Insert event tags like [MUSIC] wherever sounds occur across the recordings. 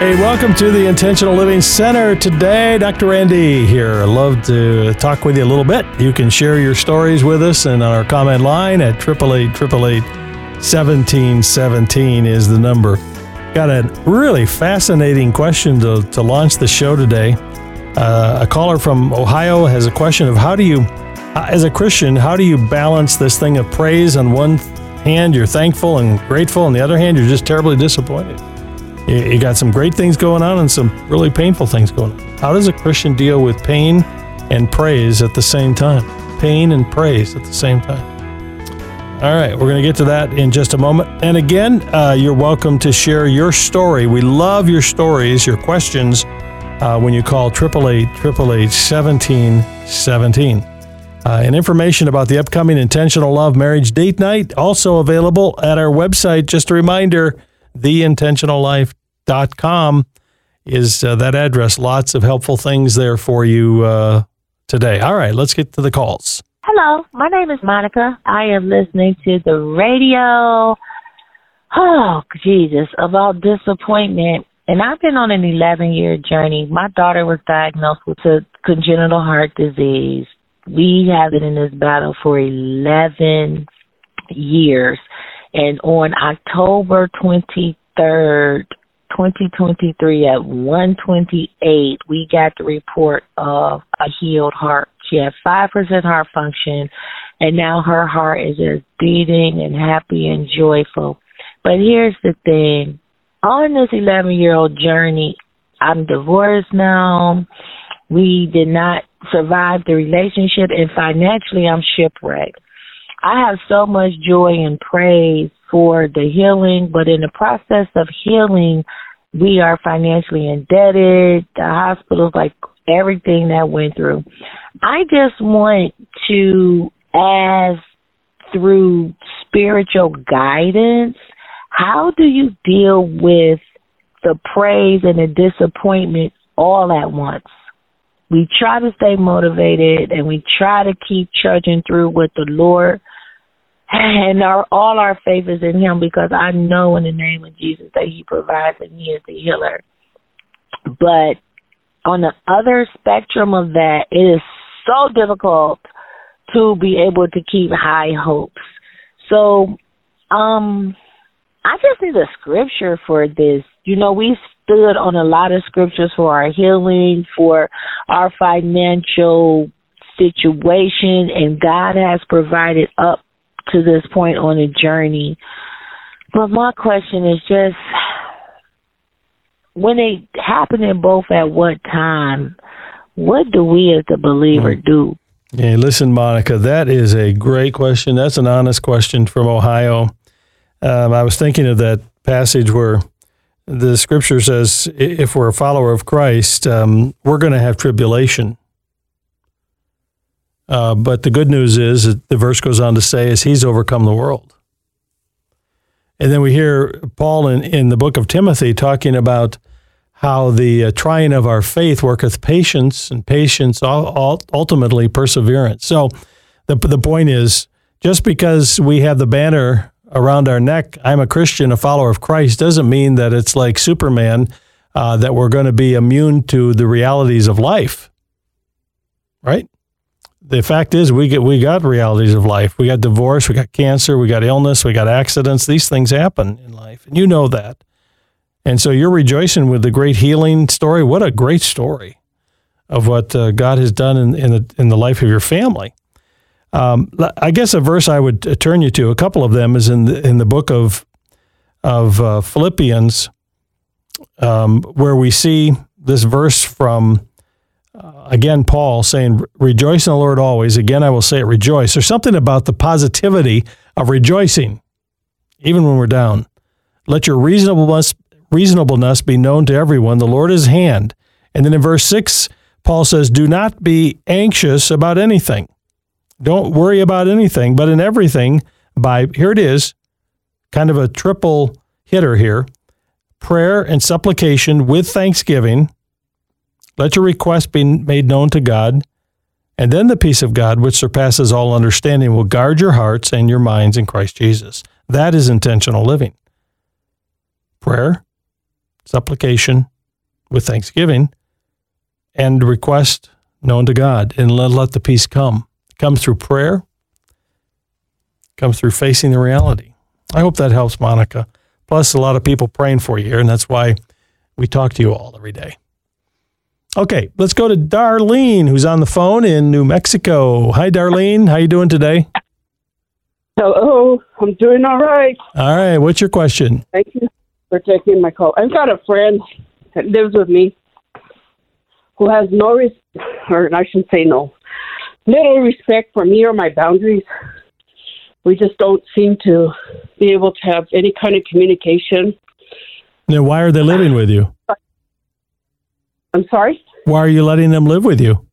Hey, welcome to the Intentional Living Center today. Dr. Randy here. Love to talk with you a little bit. You can share your stories with us and on our comment line at 888 1717 is the number. Got a really fascinating question to, to launch the show today. Uh, a caller from Ohio has a question of how do you, as a Christian, how do you balance this thing of praise on one hand, you're thankful and grateful, on the other hand, you're just terribly disappointed? You got some great things going on and some really painful things going on. How does a Christian deal with pain and praise at the same time? Pain and praise at the same time. All right, we're going to get to that in just a moment. And again, uh, you're welcome to share your story. We love your stories, your questions uh, when you call 888 1717. Uh, and information about the upcoming Intentional Love Marriage Date Night also available at our website. Just a reminder theintentionallife.com is uh, that address. Lots of helpful things there for you uh, today. All right, let's get to the calls. Hello, my name is Monica. I am listening to the radio. Oh, Jesus, about disappointment. And I've been on an 11 year journey. My daughter was diagnosed with a congenital heart disease. We have been in this battle for 11 years. And on October 23rd, 2023 at 128, we got the report of a healed heart. She had 5% heart function and now her heart is just beating and happy and joyful. But here's the thing. On this 11 year old journey, I'm divorced now. We did not survive the relationship and financially I'm shipwrecked. I have so much joy and praise for the healing, but in the process of healing, we are financially indebted. The hospitals, like everything that went through. I just want to ask through spiritual guidance, how do you deal with the praise and the disappointment all at once? We try to stay motivated and we try to keep trudging through with the Lord and our all our faith is in him because I know in the name of Jesus that he provides and he is the healer. But on the other spectrum of that, it is so difficult to be able to keep high hopes. So, um, I just need a scripture for this. You know, we stood on a lot of scriptures for our healing, for our financial situation, and God has provided up to this point on a journey. But my question is just when they happen in both at what time, what do we as the believer do? Yeah, listen, Monica, that is a great question. That's an honest question from Ohio. Um, I was thinking of that passage where the scripture says, if we're a follower of Christ, um, we're going to have tribulation. Uh, but the good news is, the verse goes on to say, is he's overcome the world. And then we hear Paul in, in the book of Timothy talking about how the uh, trying of our faith worketh patience, and patience ultimately perseverance. So the, the point is, just because we have the banner around our neck, I'm a Christian, a follower of Christ, doesn't mean that it's like Superman, uh, that we're going to be immune to the realities of life. Right? the fact is we get we got realities of life. We got divorce, we got cancer, we got illness, we got accidents. These things happen in life, and you know that. And so you're rejoicing with the great healing story. What a great story of what uh, God has done in in the, in the life of your family. Um, I guess a verse I would uh, turn you to, a couple of them, is in the, in the book of of uh, Philippians, um, where we see this verse from uh, again, Paul saying, rejoice in the Lord always. Again, I will say it, rejoice. There's something about the positivity of rejoicing, even when we're down. Let your reasonableness, reasonableness be known to everyone. The Lord is hand. And then in verse 6, Paul says, do not be anxious about anything. Don't worry about anything, but in everything, by, here it is, kind of a triple hitter here prayer and supplication with thanksgiving let your request be made known to God, and then the peace of God, which surpasses all understanding, will guard your hearts and your minds in Christ Jesus. That is intentional living. Prayer, supplication, with thanksgiving and request known to God and let, the peace come. Comes through prayer, comes through facing the reality. I hope that helps, Monica. Plus, a lot of people praying for you here, and that's why we talk to you all every day. Okay, let's go to Darlene, who's on the phone in New Mexico. Hi, Darlene. How you doing today? Hello, I'm doing all right. All right. What's your question? Thank you for taking my call. I've got a friend that lives with me who has no, res- or I shouldn't say no, little respect for me or my boundaries. We just don't seem to be able to have any kind of communication. Now, why are they living with you? I'm sorry? Why are you letting them live with you?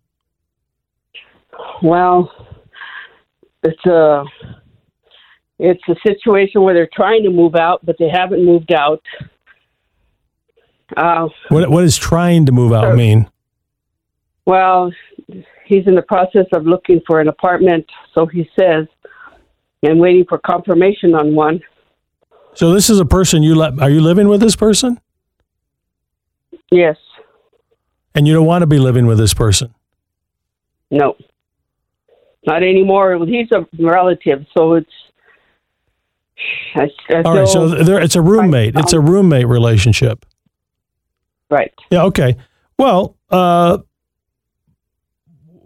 Well, it's a it's a situation where they're trying to move out, but they haven't moved out. Uh, What What does trying to move out mean? well, he's in the process of looking for an apartment, so he says, and waiting for confirmation on one. So this is a person you let. Are you living with this person? Yes, And you don't want to be living with this person. no, not anymore. He's a relative, so it's. I, I All right. So there, it's a roommate. It's a roommate relationship. right. Yeah. Okay. Well, uh,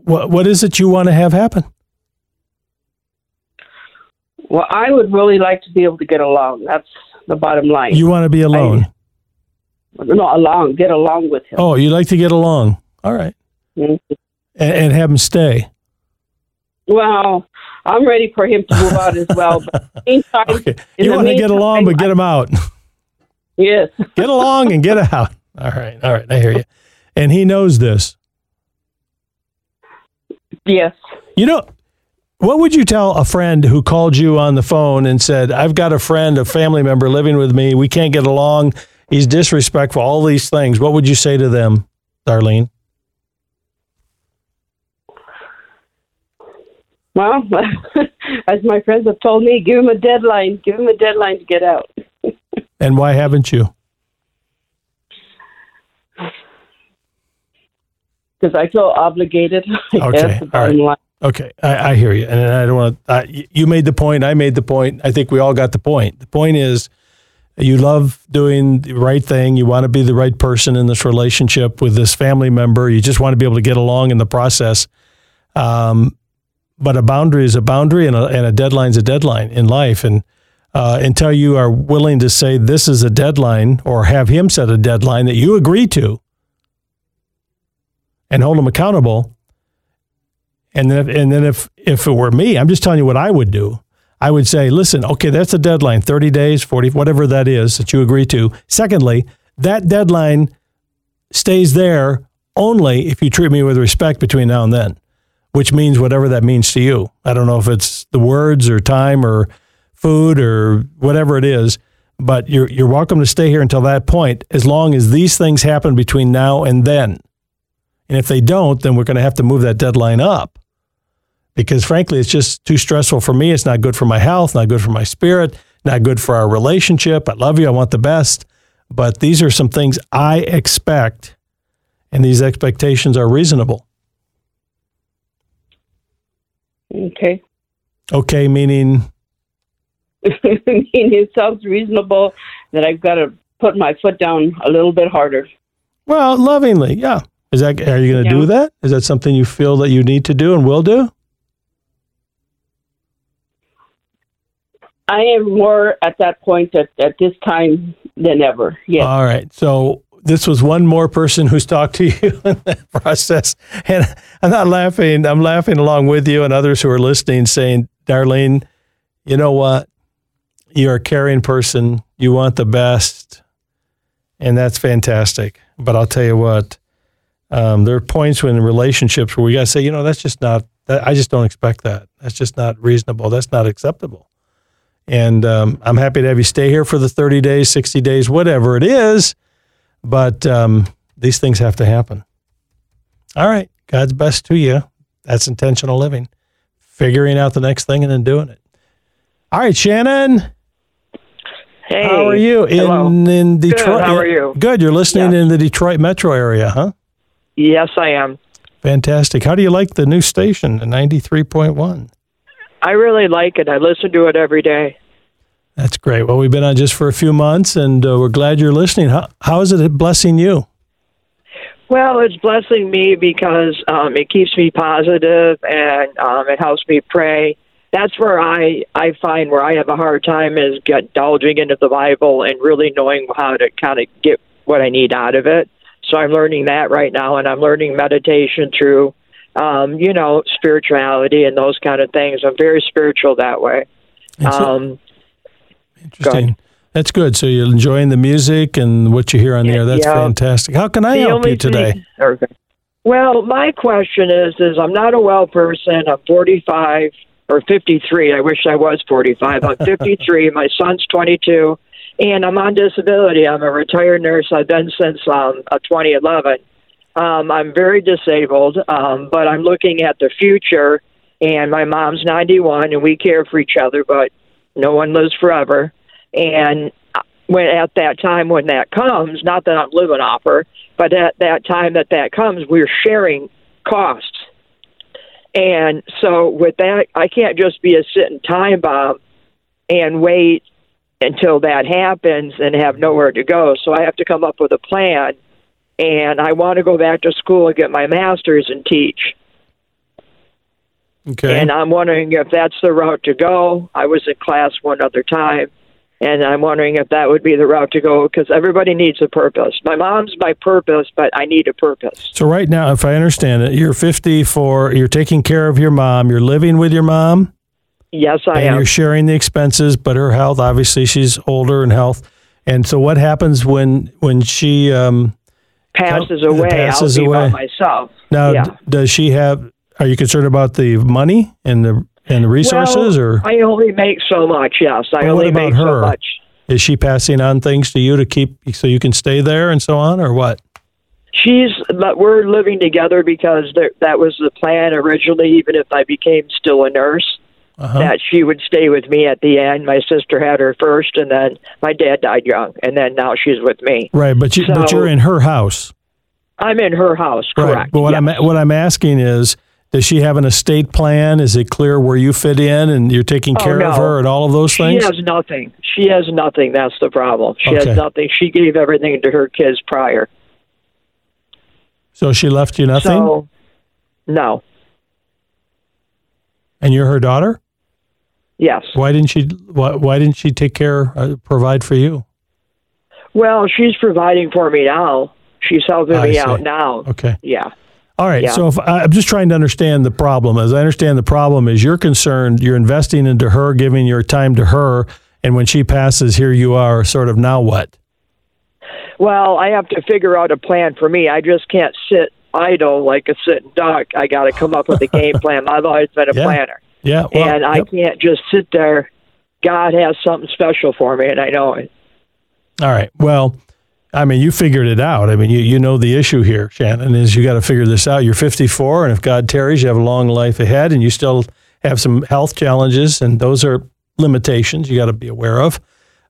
what what is it you want to have happen? Well, I would really like to be able to get along. That's the bottom line. You want to be alone. no, along, get along with him. Oh, you like to get along. All right. Mhm. And, and have him stay. Well, I'm ready for him to move out as well. But [LAUGHS] meantime, Okay. You want to get along, but get him out. yes, [LAUGHS] get along and get out. All right. All right. I hear you. And he knows this. Yes. You know, what would you tell a friend who called you on the phone and said, I've got a friend, a family member living with me. We can't get along. He's disrespectful, all these things. What would you say to them, Darlene? Well, [LAUGHS] as my friends have told me, give him a deadline. Give him a deadline to get out. [LAUGHS] And why haven't you? Because I feel obligated. [LAUGHS] I Okay, guess, all line. Okay, I, I hear you, and I don't want to. You made the point. I made the point. I think we all got the point. The point is, you love doing the right thing. You want to be the right person in this relationship with this family member. You just want to be able to get along in the process. Um, but a boundary is a boundary, and a, and a deadline's a deadline in life. And uh, until you are willing to say this is a deadline, or have him set a deadline that you agree to, and hold them accountable. And then, if, and then if if it were me, I'm just telling you what I would do. I would say, listen, okay, that's a deadline, 30 days, 40, whatever that is that you agree to. Secondly, that deadline stays there only if you treat me with respect between now and then, which means whatever that means to you. I don't know if it's the words or time or food or whatever it is, but you're you're welcome to stay here until that point as long as these things happen between now and then. And if they don't, then we're going to have to move that deadline up because frankly, it's just too stressful for me. It's not good for my health, not good for my spirit, not good for our relationship. I love you. I want the best. But these are some things I expect, and these expectations are reasonable. Okay. Okay, meaning, [LAUGHS] I mean, it sounds reasonable that I've got to put my foot down a little bit harder. well, lovingly. Yeah. Is that, are you going to Yeah. do that? Is that something you feel that you need to do and will do? I am more at that point at, at this time than ever. Yes. All right. So this was one more person who's talked to [LAUGHS] you in that process. And I'm not laughing. I'm laughing along with you and others who are listening, saying, Darlene, you know what? You're a caring person. You want the best. And that's fantastic. But I'll tell you what, um, there are points when in relationships where we got to say, you know, that's just not, that, I just don't expect that. That's just not reasonable. That's not acceptable. And um, I'm happy to have you stay here for the 30 days, 60 days, whatever it is. But um, these things have to happen. All right. God's best to you. That's intentional living, figuring out the next thing and then doing it. All right, Shannon. Hey, How are you in hello. in Detroit? How are you? Good. You're listening Yes. in the Detroit metro area, huh? Yes, I am. Fantastic. How do you like the new station, the 93.1? I really like it. I listen to it every day. That's great. Well, we've been on just for a few months, and uh, we're glad you're listening. How, how is it blessing you? Well, it's blessing me because um, it keeps me positive and um, it helps me pray. That's where I I find where I have a hard time is get delving into the Bible and really knowing how to kind of get what I need out of it. So I'm learning that right now, and I'm learning meditation through, um, you know, spirituality and those kind of things. I'm very spiritual that way. Um, interesting. That's good. So you're enjoying the music and what you hear on the air. That's Yeah. fantastic. How can I The help you today? [LAUGHS] thing- okay. Well, my question is: is I'm not a well person. I'm 45 or 53. I wish I was 45. I'm [LAUGHS] 53. my son's 22, and I'm on disability. I'm a retired nurse. I've been since um, uh, 2011. Um, I'm very disabled, um, but I'm looking at the future. And my mom's 91, and we care for each other, but no one lives forever. And when at that time when that comes, not that I'm living off her, but at that time that that comes, we're sharing costs. And so with that, I can't just be a sitting time bomb and wait until that happens and have nowhere to go. So I have to come up with a plan. And I want to go back to school and get my master's and teach. Okay. And I'm wondering if that's the route to go. I was in class one other time, and I'm wondering if that would be the route to go because everybody needs a purpose. My mom's my purpose, but I need a purpose. so right now, if I understand it, you're 54. You're taking care of your mom. You're living with your mom, Yes, I and am. you're sharing the expenses. But her health, obviously, she's older in health. And so, what happens when when she um, passes away, passes I'll be away. by myself. now Yeah. d- does she have? Are you concerned about the money and the and the resources, well, or I only make so much. Yes, I Well, what only about make her? so much. is she passing on things to you to keep so you can stay there and so on, or what? She's, but we're living together because there, that was the plan originally. Even if I became still a nurse, Uh-huh. that she would stay with me at the end. My sister had her first, and then my dad died young, and then now she's with me. Right, but you but So- you're in her house. I'm in her house, Right. correct? But what yes. I'm what I'm asking is, does she have an estate plan? Is it clear where you fit in, and you're taking Oh, care of her and all of those things? She has nothing. She has nothing. That's the problem. She Okay. has nothing. She gave everything to her kids prior. so she left you nothing, So, no. and you're her daughter. Yes. Why didn't she? Why, why didn't she take care, uh, provide for you? Well, she's providing for me now. She's helping I me see. out now. Okay. Yeah. All right. Yeah. So if I'm just trying to understand the problem. As I understand the problem is you're concerned, you're investing into her, giving your time to her, and when she passes, here you are, sort of now what? Well, I have to figure out a plan for me. I just can't sit idle like a sitting duck. I got to come up with a game [LAUGHS] plan. I've always been a Yeah. planner, Yeah. Well, and I yep. can't just sit there. God has something special for me, and I know it. All right. Well, I mean, you figured it out. I mean, you, you know the issue here, Shannon, is you got to figure this out. You're 54, and if God tarries, you have a long life ahead, and you still have some health challenges, and those are limitations you got to be aware of.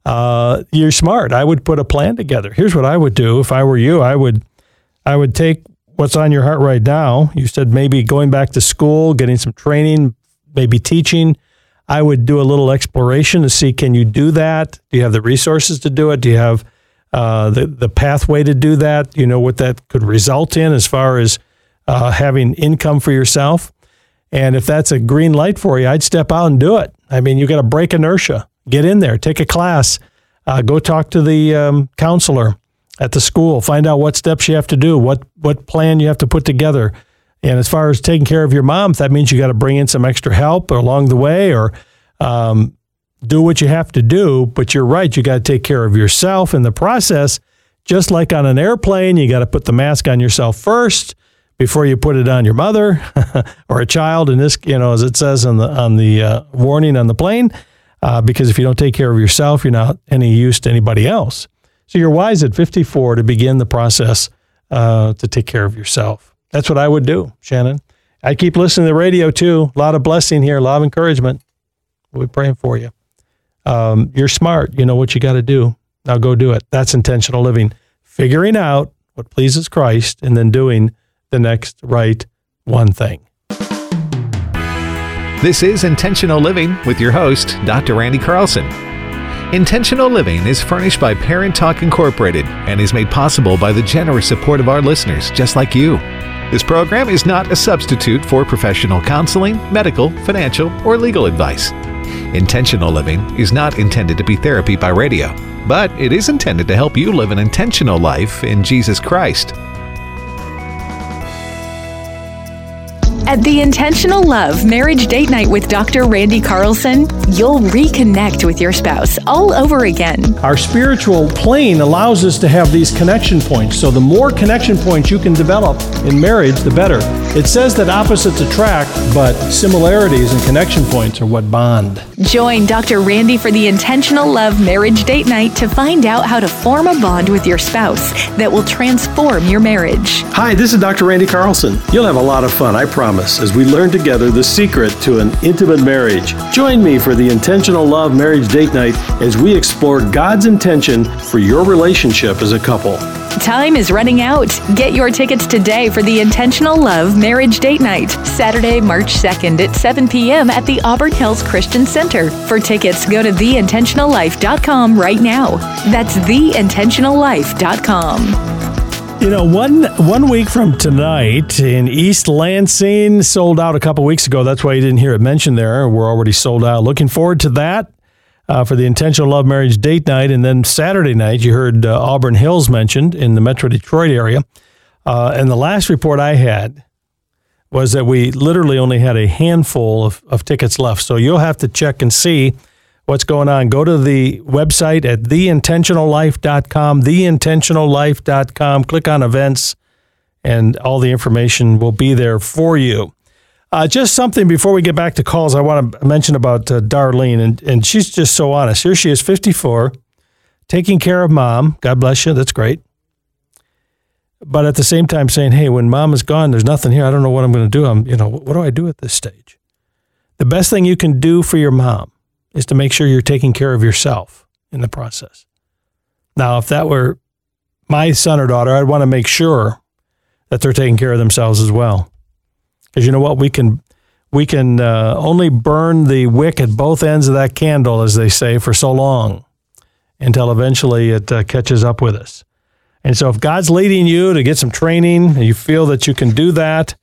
Uh, you're smart. I would put a plan together. Here's what I would do if I were you. I would, I would take what's on your heart right now. You said maybe going back to school, getting some training, maybe teaching. I would do a little exploration to see can you do that? Do you have the resources to do it? Do you have uh, the the pathway to do that? You know what that could result in as far as uh, having income for yourself. And if that's a green light for you, I'd step out and do it. I mean, you got to break inertia. Get in there, take a class, uh, go talk to the um, counselor at the school, find out what steps you have to do, what what plan you have to put together. And as far as taking care of your mom, if that means you got to bring in some extra help along the way, or um, do what you have to do. But you're right, you got to take care of yourself in the process. Just like on an airplane, you got to put the mask on yourself first before you put it on your mother [LAUGHS] or a child. In this, you know, as it says on the on the uh, warning on the plane, uh, because if you don't take care of yourself, you're not any use to anybody else. So you're wise at 54 to begin the process uh, to take care of yourself. That's what I would do, Shannon. I keep listening to the radio too. A lot of blessing here, a lot of encouragement. We're praying for you. Um, you're smart. You know what you got to do. Now go do it. That's intentional living. Figuring out what pleases Christ and then doing the next right one thing. This is Intentional Living with your host, Dr. Randy Carlson. Intentional Living is furnished by Parent Talk Incorporated and is made possible by the generous support of our listeners just like you. This program is not a substitute for professional counseling, medical, financial, or legal advice. Intentional living is not intended to be therapy by radio, but it is intended to help you live an intentional life in Jesus Christ. At the Intentional Love Marriage Date Night with Dr. Randy Carlson, you'll reconnect with your spouse all over again. Our spiritual plane allows us to have these connection points. So, the more connection points you can develop in marriage, the better. It says that opposites attract, but similarities and connection points are what bond. Join Dr. Randy for the Intentional Love Marriage Date Night to find out how to form a bond with your spouse that will transform your marriage. Hi, this is Dr. Randy Carlson. You'll have a lot of fun, I promise as we learn together the secret to an intimate marriage. Join me for the Intentional Love Marriage Date Night as we explore God's intention for your relationship as a couple. Time is running out. Get your tickets today for the Intentional Love Marriage Date Night, Saturday, March 2nd at 7 p.m. at the Auburn Hills Christian Center. For tickets, go to theintentionallife.com right now. That's theintentionallife.com. You know, one one week from tonight in East Lansing sold out a couple weeks ago. That's why you didn't hear it mentioned there. We're already sold out. Looking forward to that uh, for the Intentional Love Marriage Date Night, and then Saturday night you heard uh, Auburn Hills mentioned in the Metro Detroit area. Uh, and the last report I had was that we literally only had a handful of, of tickets left. So you'll have to check and see what's going on, go to the website at theintentionallife.com, theintentionallife.com, click on events, and all the information will be there for you. Uh, just something before we get back to calls, I want to mention about uh, Darlene, and, and she's just so honest. Here she is, 54, taking care of mom. God bless you. That's great. But at the same time, saying, hey, when mom is gone, there's nothing here. I don't know what I'm going to do. I'm, you know, what do I do at this stage? The best thing you can do for your mom is to make sure you're taking care of yourself in the process. Now, if that were my son or daughter, I'd want to make sure that they're taking care of themselves as well. Because you know what, we can we can uh, only burn the wick at both ends of that candle, as they say, for so long until eventually it uh, catches up with us. And so, if God's leading you to get some training, and you feel that you can do that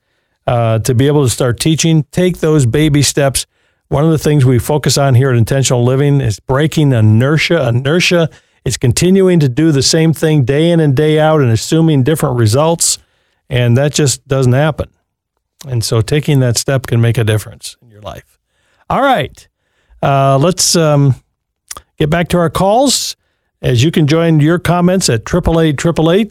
uh, to be able to start teaching, take those baby steps one of the things we focus on here at Intentional Living is breaking inertia. Inertia is continuing to do the same thing day in and day out and assuming different results. And that just doesn't happen. And so taking that step can make a difference in your life. All right. Uh, let's um, get back to our calls. As you can join your comments at 888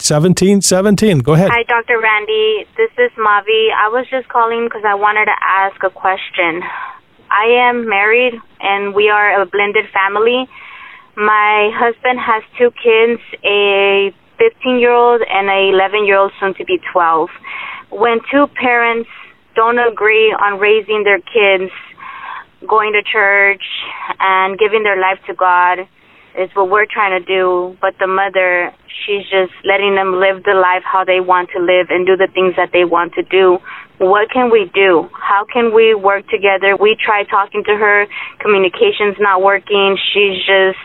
Go ahead. Hi, Dr. Randy. This is Mavi. I was just calling because I wanted to ask a question. I am married and we are a blended family. My husband has two kids, a 15 year old and a 11 year old, soon to be 12. When two parents don't agree on raising their kids, going to church, and giving their life to God, is what we're trying to do. But the mother, she's just letting them live the life how they want to live and do the things that they want to do what can we do? How can we work together? We tried talking to her, communication's not working. She's just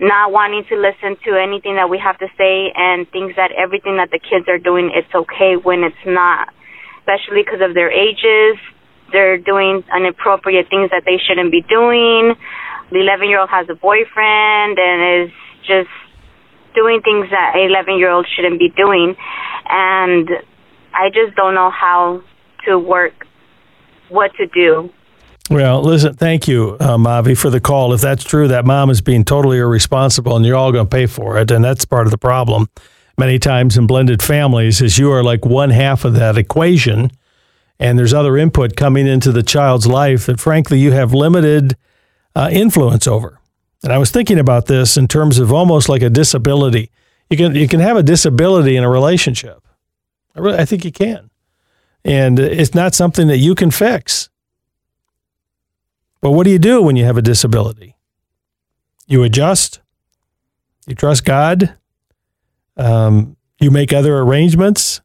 not wanting to listen to anything that we have to say and thinks that everything that the kids are doing it's okay when it's not, especially because of their ages. They're doing inappropriate things that they shouldn't be doing. The 11 year old has a boyfriend and is just doing things that an 11 year old shouldn't be doing. And I just don't know how to work, what to do. Well, listen, thank you, uh, Mavi, for the call. If that's true, that mom is being totally irresponsible and you're all going to pay for it. And that's part of the problem many times in blended families is you are like one half of that equation and there's other input coming into the child's life that frankly you have limited uh, influence over. And I was thinking about this in terms of almost like a disability. You can you can have a disability in a relationship. I really, I think you can. And it's not something that you can fix. But what do you do when you have a disability? you adjust, you trust God, um, you make other arrangements,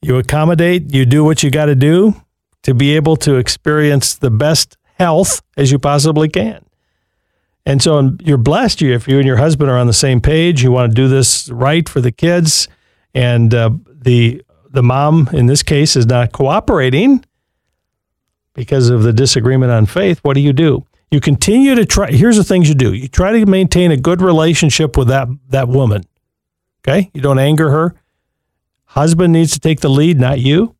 you accommodate, you do what you got to do to be able to experience the best health as you possibly can. And so you're blessed if you and your husband are on the same page. You want to do this right for the kids, and uh, the the mom in this case is not cooperating because of the disagreement on faith. What do you do? You continue to try. Here's the things you do. You try to maintain a good relationship with that that woman. Okay, you don't anger her. Husband needs to take the lead, not you.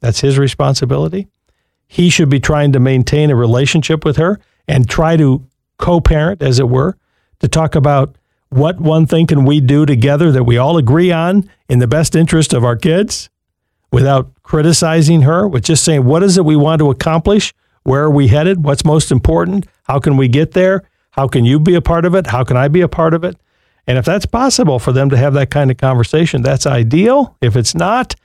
That's his responsibility. He should be trying to maintain a relationship with her and try to co parent, as it were, to talk about what one thing can we do together that we all agree on in the best interest of our kids without criticizing her, with just saying, what is it we want to accomplish? Where are we headed? What's most important? How can we get there? How can you be a part of it? How can I be a part of it? And if that's possible for them to have that kind of conversation, that's ideal. If it's not,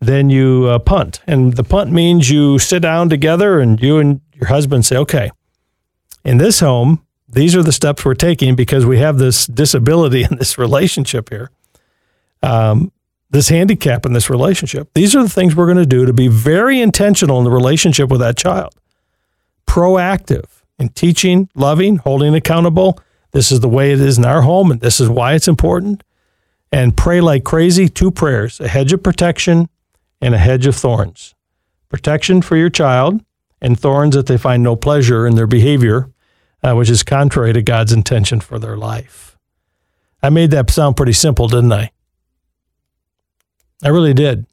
then you uh, punt. And the punt means you sit down together and you and your husband say, okay, in this home, these are the steps we're taking because we have this disability [LAUGHS] in this relationship here, um, this handicap in this relationship. These are the things we're going to do to be very intentional in the relationship with that child, proactive in teaching, loving, holding accountable. This is the way it is in our home, and this is why it's important. And pray like crazy two prayers a hedge of protection and a hedge of thorns. Protection for your child, and thorns that they find no pleasure in their behavior uh, which is contrary to God's intention for their life. I made that sound pretty simple, didn't I? I really did.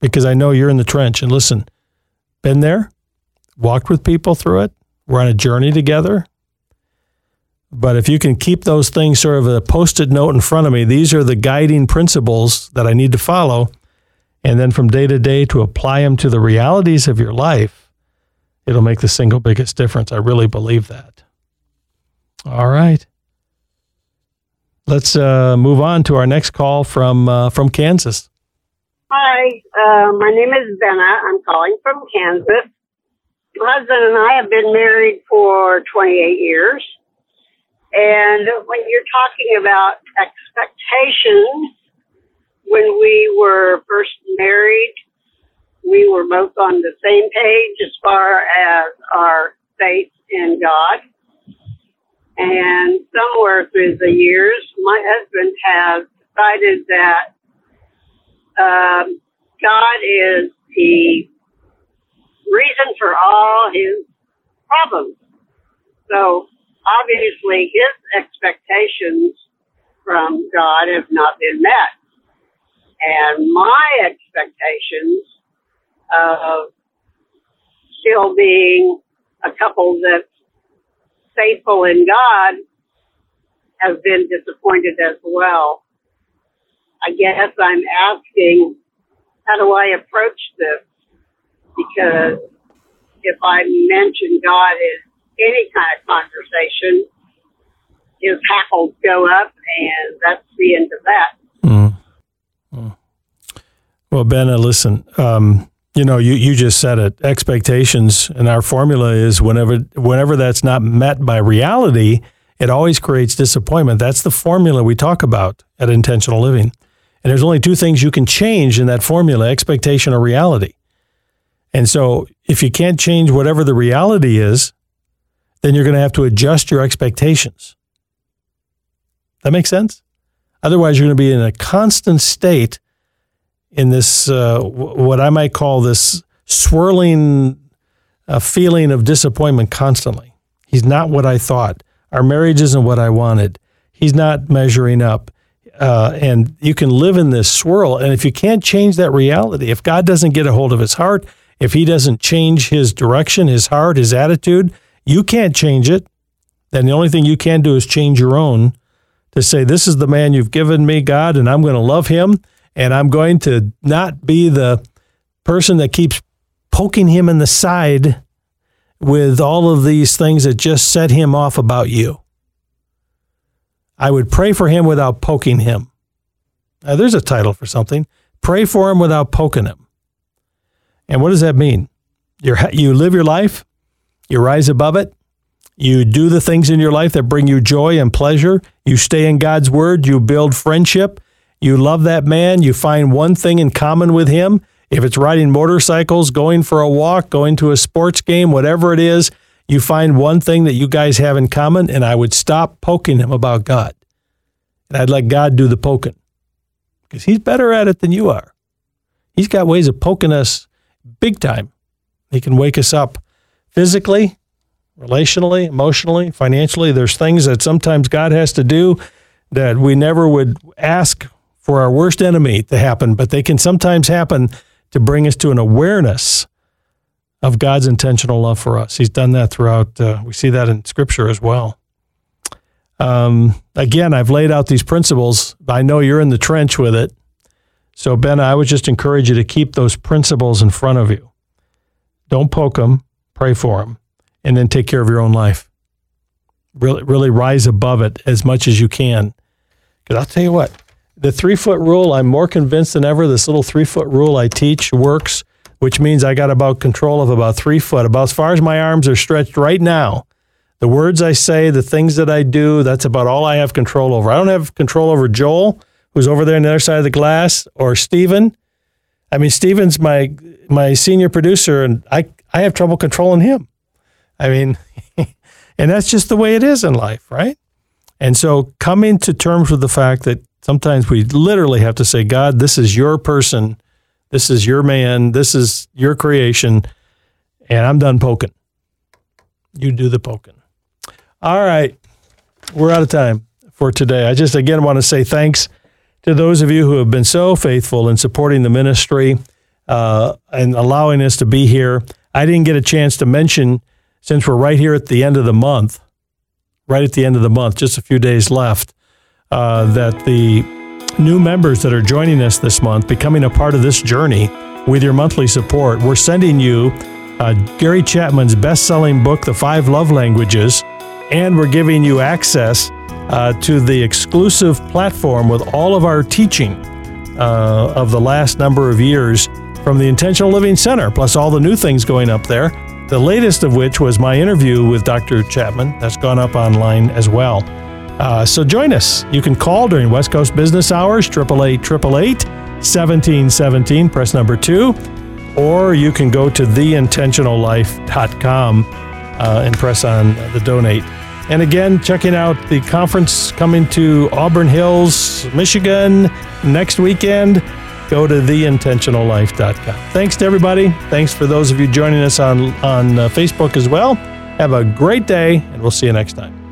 Because I know you're in the trench and listen, been there, walked with people through it. We're on a journey together. But if you can keep those things sort of a post it note in front of me, these are the guiding principles that I need to follow. And then from day to day to apply them to the realities of your life, it'll make the single biggest difference. I really believe that. All right. Let's uh, move on to our next call from uh, from Kansas. Hi, uh, my name is Benna. I'm calling from Kansas. My husband and I have been married for 28 years. And when you're talking about expectations, when we were first married, we were both on the same page as far as our faith in God. And somewhere through the years, my husband has decided that um, God is the reason for all his problems. So obviously his expectations from God have not been met. And my expectations of still being a couple that's faithful in God have been disappointed as well. I guess I'm asking, how do I approach this? Because if I mention God in any kind of conversation, his hackles go up, and that's the end of that. Mm. Mm. Well, Benna, listen, um, you know, you, you just said it. Expectations and our formula is whenever whenever that's not met by reality, it always creates disappointment. That's the formula we talk about at intentional living. And there's only two things you can change in that formula, expectation or reality. And so if you can't change whatever the reality is, then you're going to have to adjust your expectations. That makes sense? Otherwise, you're going to be in a constant state in this uh, what I might call this swirling uh, feeling of disappointment constantly. He's not what I thought. Our marriage isn't what I wanted. He's not measuring up. Uh, and you can live in this swirl. And if you can't change that reality, if God doesn't get a hold of his heart, if he doesn't change his direction, his heart, his attitude, you can't change it. Then the only thing you can do is change your own to say, This is the man you've given me, God, and I'm going to love him and I'm going to not be the person that keeps poking him in the side with all of these things that just set him off about you. I would pray for him without poking him. Now, there's a title for something. Pray for him without poking him. And what does that mean? you you live your life, you rise above it, You do the things in your life that bring you joy and pleasure. You stay in God's word. You build friendship. You love that man. You find one thing in common with him. If it's riding motorcycles, going for a walk, going to a sports game, whatever it is, you find one thing that you guys have in common, and I would stop poking him about God. And I'd let God do the poking because he's better at it than you are. He's got ways of poking us big time. He can wake us up physically, relationally, emotionally, financially. There's things that sometimes God has to do that we never would ask for our worst enemy to happen, but they can sometimes happen to bring us to an awareness of God's intentional love for us. He's done that throughout, uh, we see that in Scripture as well. Um, again, I've laid out these principles. I know you're in the trench with it. So, Ben, I would just encourage you to keep those principles in front of you. Don't poke them, pray for them, and then take care of your own life. Really, really rise above it as much as you can. Because I'll tell you what, the three foot rule, I'm more convinced than ever this little three foot rule I teach works, which means I got about control of about three foot, about as far as my arms are stretched right now. The words I say, the things that I do, that's about all I have control over. I don't have control over Joel, who's over there on the other side of the glass, or Steven. I mean, Steven's my my senior producer, and I, I have trouble controlling him. I mean, [LAUGHS] and that's just the way it is in life, right? And so coming to terms with the fact that sometimes we literally have to say, God, this is your person. This is your man. This is your creation. And I'm done poking. You do the poking. All right. We're out of time for today. I just again want to say thanks to those of you who have been so faithful in supporting the ministry uh, and allowing us to be here. I didn't get a chance to mention, since we're right here at the end of the month, right at the end of the month, just a few days left, uh, that the new members that are joining us this month, becoming a part of this journey with your monthly support, we're sending you uh, Gary Chapman's best selling book, The Five Love Languages, and we're giving you access uh, to the exclusive platform with all of our teaching uh, of the last number of years from the Intentional Living Center, plus all the new things going up there. The latest of which was my interview with Dr. Chapman. That's gone up online as well. Uh, so join us. You can call during West Coast business hours, 888 888 1717, press number two, or you can go to theintentionallife.com uh, and press on the donate. And again, checking out the conference coming to Auburn Hills, Michigan next weekend. Go to theintentionallife.com. Thanks to everybody. Thanks for those of you joining us on, on uh, Facebook as well. Have a great day, and we'll see you next time.